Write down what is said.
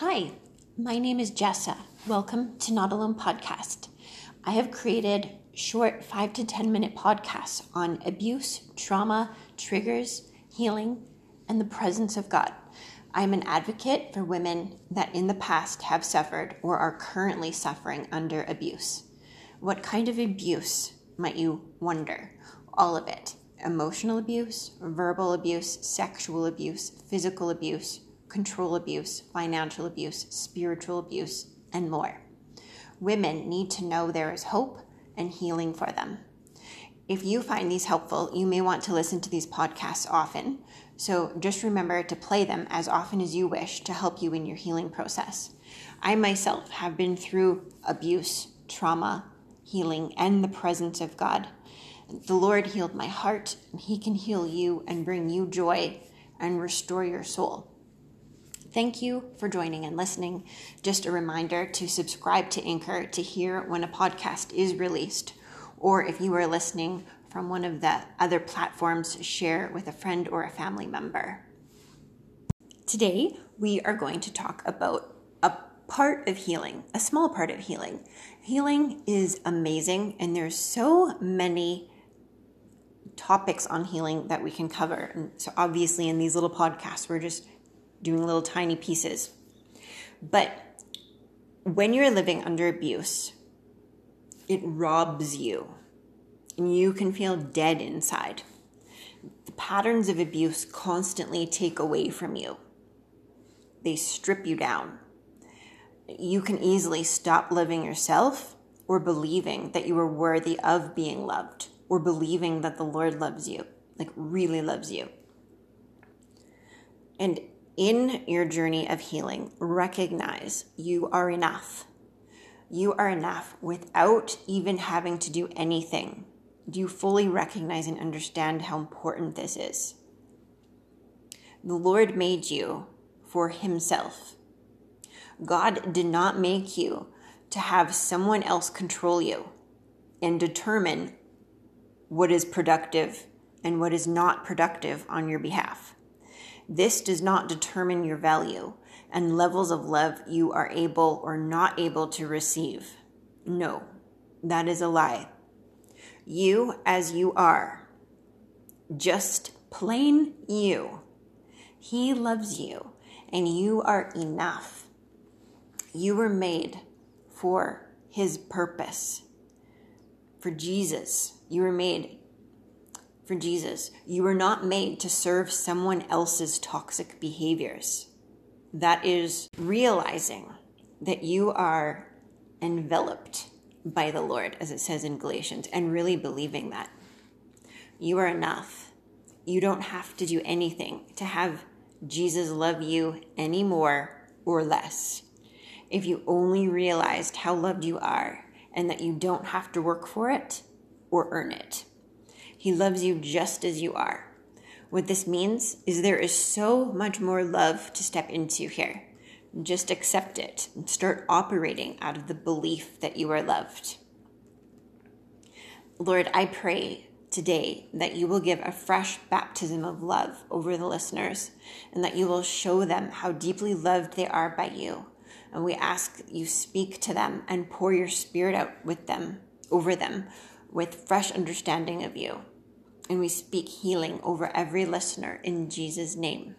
Hi, my name is Jessa. Welcome to Not Alone Podcast. I have created short five to 10 minute podcasts on abuse, trauma, triggers, healing, and the presence of God. I am an advocate for women that in the past have suffered or are currently suffering under abuse. What kind of abuse might you wonder? All of it emotional abuse, verbal abuse, sexual abuse, physical abuse, control abuse, financial abuse, spiritual abuse, and more. Women need to know there is hope and healing for them. If you find these helpful, you may want to listen to these podcasts often. So just remember to play them as often as you wish to help you in your healing process. I myself have been through abuse, trauma, healing, and the presence of God. The Lord healed my heart, and He can heal you and bring you joy and restore your soul. Thank you for joining and listening. Just a reminder to subscribe to Anchor to hear when a podcast is released, or if you are listening from one of the other platforms, share with a friend or a family member. Today, we are going to talk about a part of healing, a small part of healing. Healing is amazing, and there's so many topics on healing that we can cover. And so, obviously, in these little podcasts, we're just doing little tiny pieces. But when you're living under abuse, it robs you and you can feel dead inside. The patterns of abuse constantly take away from you, they strip you down. You can easily stop living yourself or believing that you are worthy of being loved or believing that the Lord loves you, like really loves you. And in your journey of healing, recognize you are enough. You are enough without even having to do anything. Do you fully recognize and understand how important this is? The Lord made you for Himself. God did not make you to have someone else control you and determine what is productive and what is not productive on your behalf. This does not determine your value and levels of love you are able or not able to receive. No, that is a lie. You as you are, just plain you. He loves you and you are enough. You were made for His purpose, for Jesus. You were made for Jesus. You were not made to serve someone else's toxic behaviors. That is realizing that you are enveloped by the Lord, as it says in Galatians, and really believing that. You are enough. You don't have to do anything to have Jesus love you any more or less. If you only realized how loved you are and that you don't have to work for it or earn it. He loves you just as you are. What this means is there is so much more love to step into here. Just accept it and start operating out of the belief that you are loved. Lord, I pray today that you will give a fresh baptism of love over the listeners and that you will show them how deeply loved they are by you. And we ask you speak to them and pour your spirit out with them, over them, with fresh understanding of you. And we speak healing over every listener in Jesus' name.